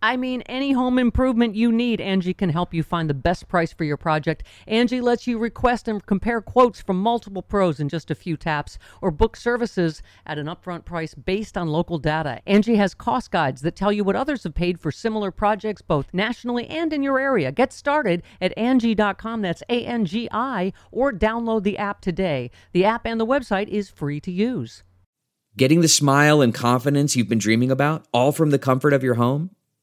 I mean, any home improvement you need, Angie can help you find the best price for your project. Angie lets you request and compare quotes from multiple pros in just a few taps or book services at an upfront price based on local data. Angie has cost guides that tell you what others have paid for similar projects both nationally and in your area. Get started at Angie.com, that's A N G I, or download the app today. The app and the website is free to use. Getting the smile and confidence you've been dreaming about, all from the comfort of your home?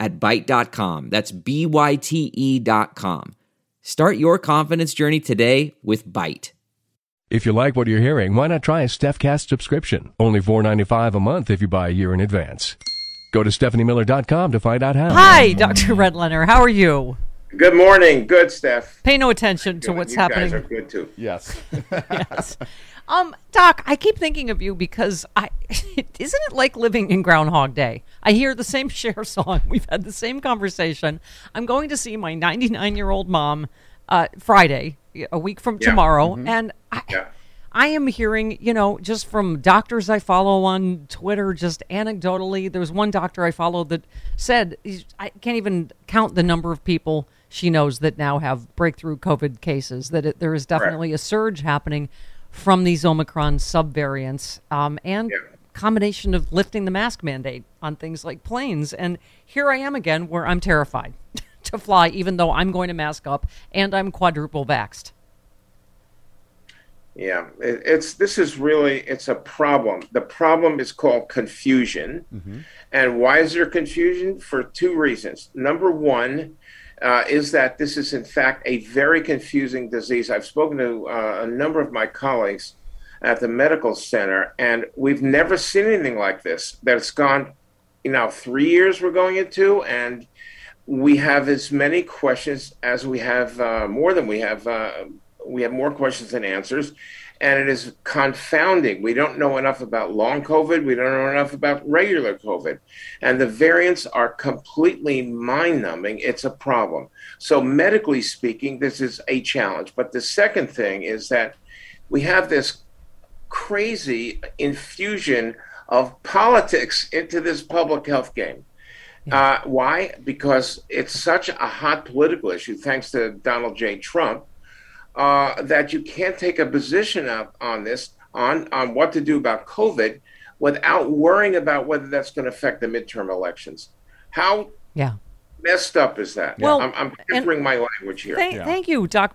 at Byte.com. That's B Y T E.com. Start your confidence journey today with Byte. If you like what you're hearing, why not try a StephCast subscription? Only $4.95 a month if you buy a year in advance. Go to StephanieMiller.com to find out how. Hi, Dr. Redlener. How are you? Good morning. Good, Steph. Pay no attention to Good. what's you happening. guys are good too. Yes. yes. Um, Doc, I keep thinking of you because I isn't it like living in Groundhog Day? I hear the same share song. We've had the same conversation. I'm going to see my 99 year old mom uh, Friday, a week from Yeah. tomorrow, and I, Yeah. I am hearing, you know, just from doctors I follow on Twitter, just anecdotally. There was one doctor I followed that said I can't even count the number of people she knows that now have breakthrough COVID cases. That it, there is definitely a surge happening from these Omicron subvariants, um, and Yeah. combination of lifting the mask mandate on things like planes. And here I am again, where I'm terrified to fly, even though I'm going to mask up and I'm quadruple vaxxed. Yeah, it, it's this is really it's a problem. The problem is called confusion, and why is there confusion? For two reasons. Number one uh, is that this is in fact a very confusing disease. I've spoken to uh, a number of my colleagues at the medical center, and we've never seen anything like this. That it's gone, you know, three years we're going into, and we have as many questions as we have, uh, more than we have. We have more questions than answers, and it is confounding. We don't know enough about long COVID. We don't know enough about regular COVID, and the variants are completely mind-numbing. It's a problem. So medically speaking, this is a challenge. But the second thing is that we have this crazy infusion of politics into this public health game. Uh, why? Because it's such a hot political issue, thanks to Donald J. Trump, uh, that you can't take a position up on this, on, on what to do about COVID, without worrying about whether that's going to affect the midterm elections. How Yeah. messed up is that? Well, I'm, I'm and- tempering my language here. Thank, thank you, Doc.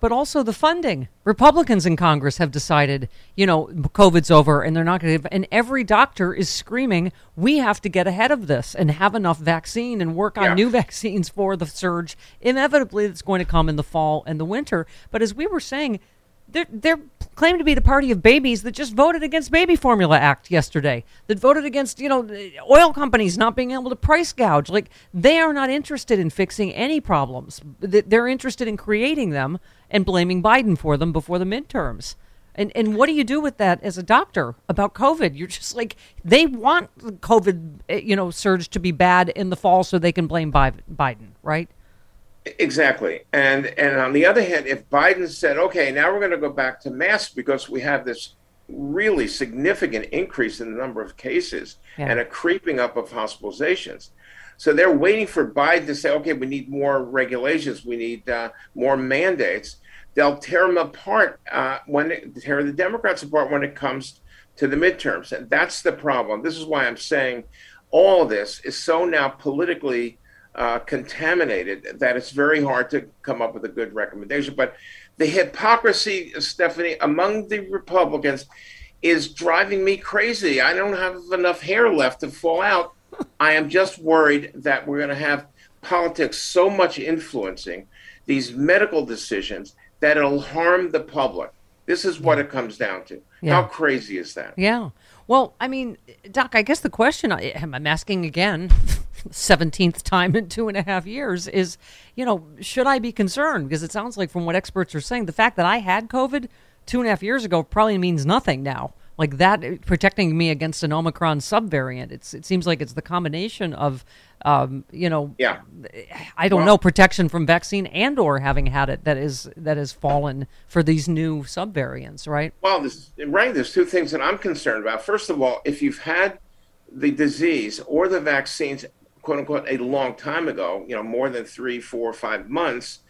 But also the funding. Republicans in Congress have decided, you know, COVID's over and they're not going to, and every doctor is screaming, we have to get ahead of this and have enough vaccine and work on Yeah. new vaccines for the surge inevitably that's going to come in the fall and the winter. But as we were saying, they're they're claim to be the party of babies that just voted against Baby Formula Act yesterday. That voted against you know oil companies not being able to price gouge. Like they are not interested in fixing any problems. They're interested in creating them and blaming Biden for them before the midterms. And and what do you do with that as a doctor about COVID? You're just like they want the COVID, eh, you know, surge to be bad in the fall so they can blame Biden, right? Exactly. And and on the other hand, if Biden said, "Okay, now we're going to go back to masks because we have this really significant increase in the number of cases yeah. and a creeping up of hospitalizations." So they're waiting for Biden to say, "Okay, we need more regulations, we need uh, more mandates." They'll tear them apart uh, when it, tear the Democrats apart when it comes to the midterms, and that's the problem. This is why I'm saying all this is so now politically uh, contaminated that it's very hard to come up with a good recommendation. But the hypocrisy, Stephanie, among the Republicans is driving me crazy. I don't have enough hair left to fall out. I am just worried that we're going to have politics so much influencing these medical decisions that it'll harm the public. This is what it comes down to. Yeah. How crazy is that? Yeah. Well, I mean, Doc, I guess the question I, I'm asking again 17th time in two and a half years is, you know, should I be concerned? Because it sounds like from what experts are saying, the fact that I had COVID two and a half years ago probably means nothing now. Like that protecting me against an Omicron subvariant. It's it seems like it's the combination of, um, you know, yeah, I don't well, know protection from vaccine and or having had it that is that has fallen for these new subvariants, right? Well, this, right. There's two things that I'm concerned about. First of all, if you've had the disease or the vaccines quote unquote a long time ago, you know, more than three, four, five months,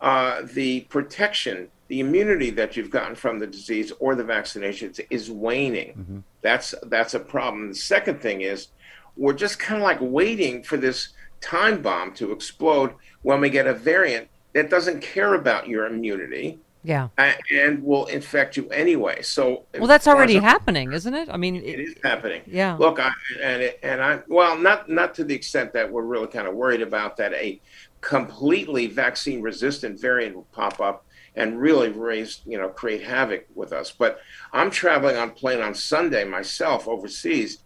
uh, the protection, the immunity that you've gotten from the disease or the vaccinations is waning. Mm-hmm. That's that's a problem. The second thing is we're just kind of like waiting for this time bomb to explode when we get a variant that doesn't care about your immunity yeah. And will infect you anyway. So Well, that's already happening, isn't it? I mean, it, it is happening. Yeah. Look, I and it, and I well, not not to the extent that we're really kind of worried about that a completely vaccine resistant variant will pop up and really raise, you know, create havoc with us. But I'm traveling on plane on Sunday myself overseas.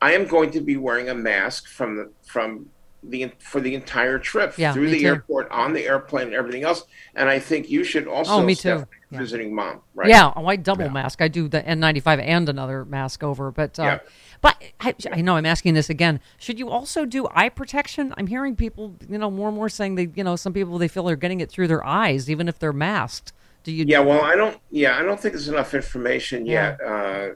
I am going to be wearing a mask from the from the for the entire trip yeah, through the too. airport, on the airplane, and everything else. And I think you should also. Oh, me too. Yeah. Visiting mom, right? Yeah, a white double yeah. mask. I do the N95 and another mask over, but uh, but I, I, know I'm asking this again. Should you also do eye protection? I'm hearing people, you know, more and more saying they, you know, some people they feel they're getting it through their eyes, even if they're masked. Do you? Yeah, well, I don't. Yeah, I don't think there's enough information yet. Uh,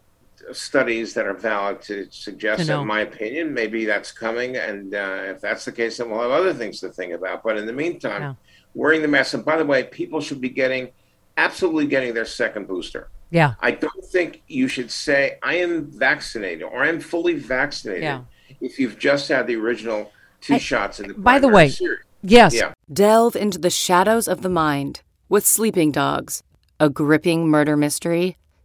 studies that are valid to suggest, to in my opinion, maybe that's coming. And uh, if that's the case, then we'll have other things to think about. But in the meantime, yeah. wearing the mask. And by the way, people should be getting absolutely getting their second booster. Yeah. I don't think you should say I am vaccinated or I'm fully vaccinated yeah. if you've just had the original two I, shots in the By the way, series. yes. Yeah. Delve into the shadows of the mind with Sleeping Dogs, a gripping murder mystery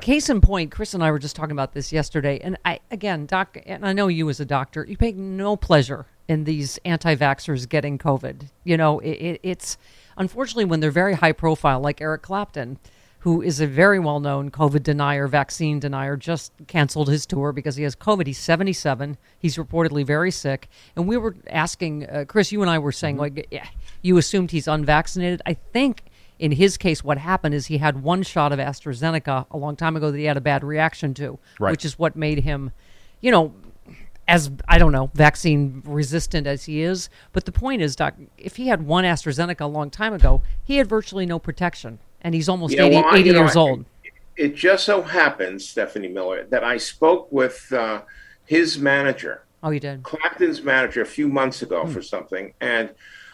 Case in point, Chris and I were just talking about this yesterday, and I again, doc, and I know you as a doctor, you take no pleasure in these anti-vaxxers getting COVID. You know, it, it, it's unfortunately when they're very high profile, like Eric Clapton, who is a very well-known COVID denier, vaccine denier, just canceled his tour because he has COVID. He's 77. He's reportedly very sick, and we were asking uh, Chris. You and I were saying mm-hmm. like, yeah, you assumed he's unvaccinated. I think in his case, what happened is he had one shot of AstraZeneca a long time ago that he had a bad reaction to, Right. which is what made him, you know, as I don't know, vaccine resistant as he is. But the point is, Doc, if he had one AstraZeneca a long time ago, he had virtually no protection, and he's almost Yeah, 80, well, I- 80 you know, years I- old. It just so happens, Stephanie Miller, that I spoke with uh, his manager, Oh, you did. Clapton's manager, a few months ago Hmm. for something, and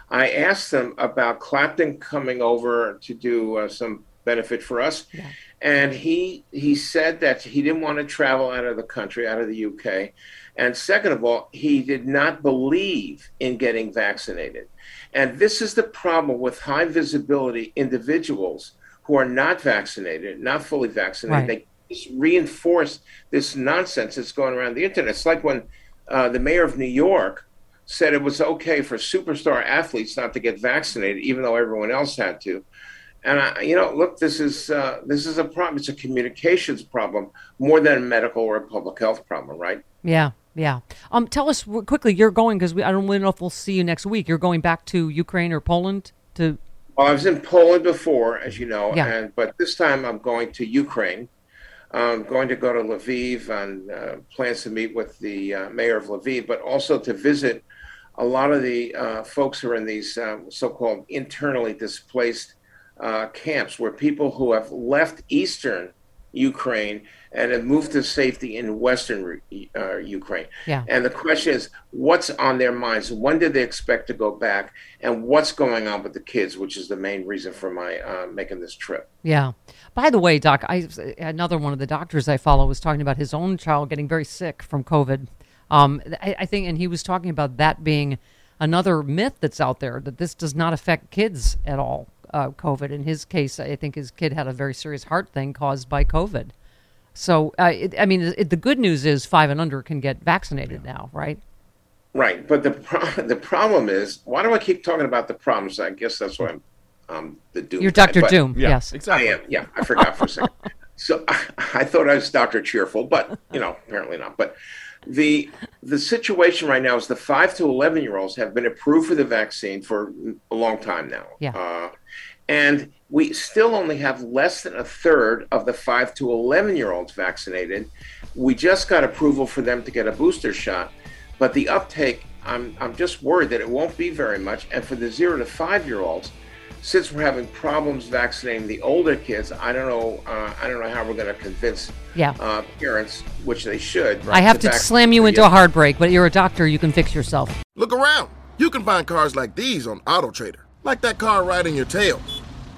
I asked them about Clapton coming over to do uh, some benefit for us, and he he said that he didn't want to travel out of the country, out of the UK, and second of all, he did not believe in getting vaccinated, and this is the problem with high visibility individuals who are not vaccinated, not fully vaccinated. Right. They just reinforce this nonsense that's going around the internet. It's like when uh, the mayor of New York said it was okay for superstar athletes not to get vaccinated, even though everyone else had to. And I, you know, look, this is uh, this is a problem. It's a communications problem more than a medical or a public health problem, right? Yeah, yeah. Um, tell us quickly. You're going because I don't really know if we'll see you next week. You're going back to Ukraine or Poland to. Well, I was in Poland before, as you know, Yeah. and but this time I'm going to Ukraine. I'm going to go to Lviv and uh, plans to meet with the uh, mayor of Lviv, but also to visit a lot of the uh, folks who are in these um, so-called internally displaced uh, camps, where people who have left eastern Ukraine and have moved to safety in western uh, Ukraine. Yeah. And the question is, what's on their minds? When did they expect to go back? And what's going on with the kids, which is the main reason for my uh, making this trip. Yeah. By the way, Doc, I another one of the doctors I follow was talking about his own child getting very sick from COVID. Um, I, I think, and he was talking about that being another myth that's out there that this does not affect kids at all. Uh, COVID. In his case, I think his kid had a very serious heart thing caused by COVID. So, uh, it, I mean, it, the good news is five and under can get vaccinated now, right? Right, but the pro- the problem is, why do I keep talking about the problems? I guess that's why I'm um, the doom. You're Dr. but Doom, Yeah, yes. exactly. I am. Yeah, I forgot for a second. So I, I thought I was Dr. Cheerful, but you know, apparently not. But the the situation right now is the five to eleven year olds have been approved for the vaccine for a long time now. Yeah. Uh, and we still only have less than a third of the five to 11 year olds vaccinated. We just got approval for them to get a booster shot, but the uptake, I'm, I'm just worried that it won't be very much. And for the zero to five year olds, since we're having problems vaccinating the older kids, I don't know. Uh, I don't know how we're going to convince Yeah. uh, parents, which they should. I have to vac- slam you into yeah. a heartbreak, but you're a doctor. You can fix yourself. Look around. You can find cars like these on AutoTrader, like that car riding your tail.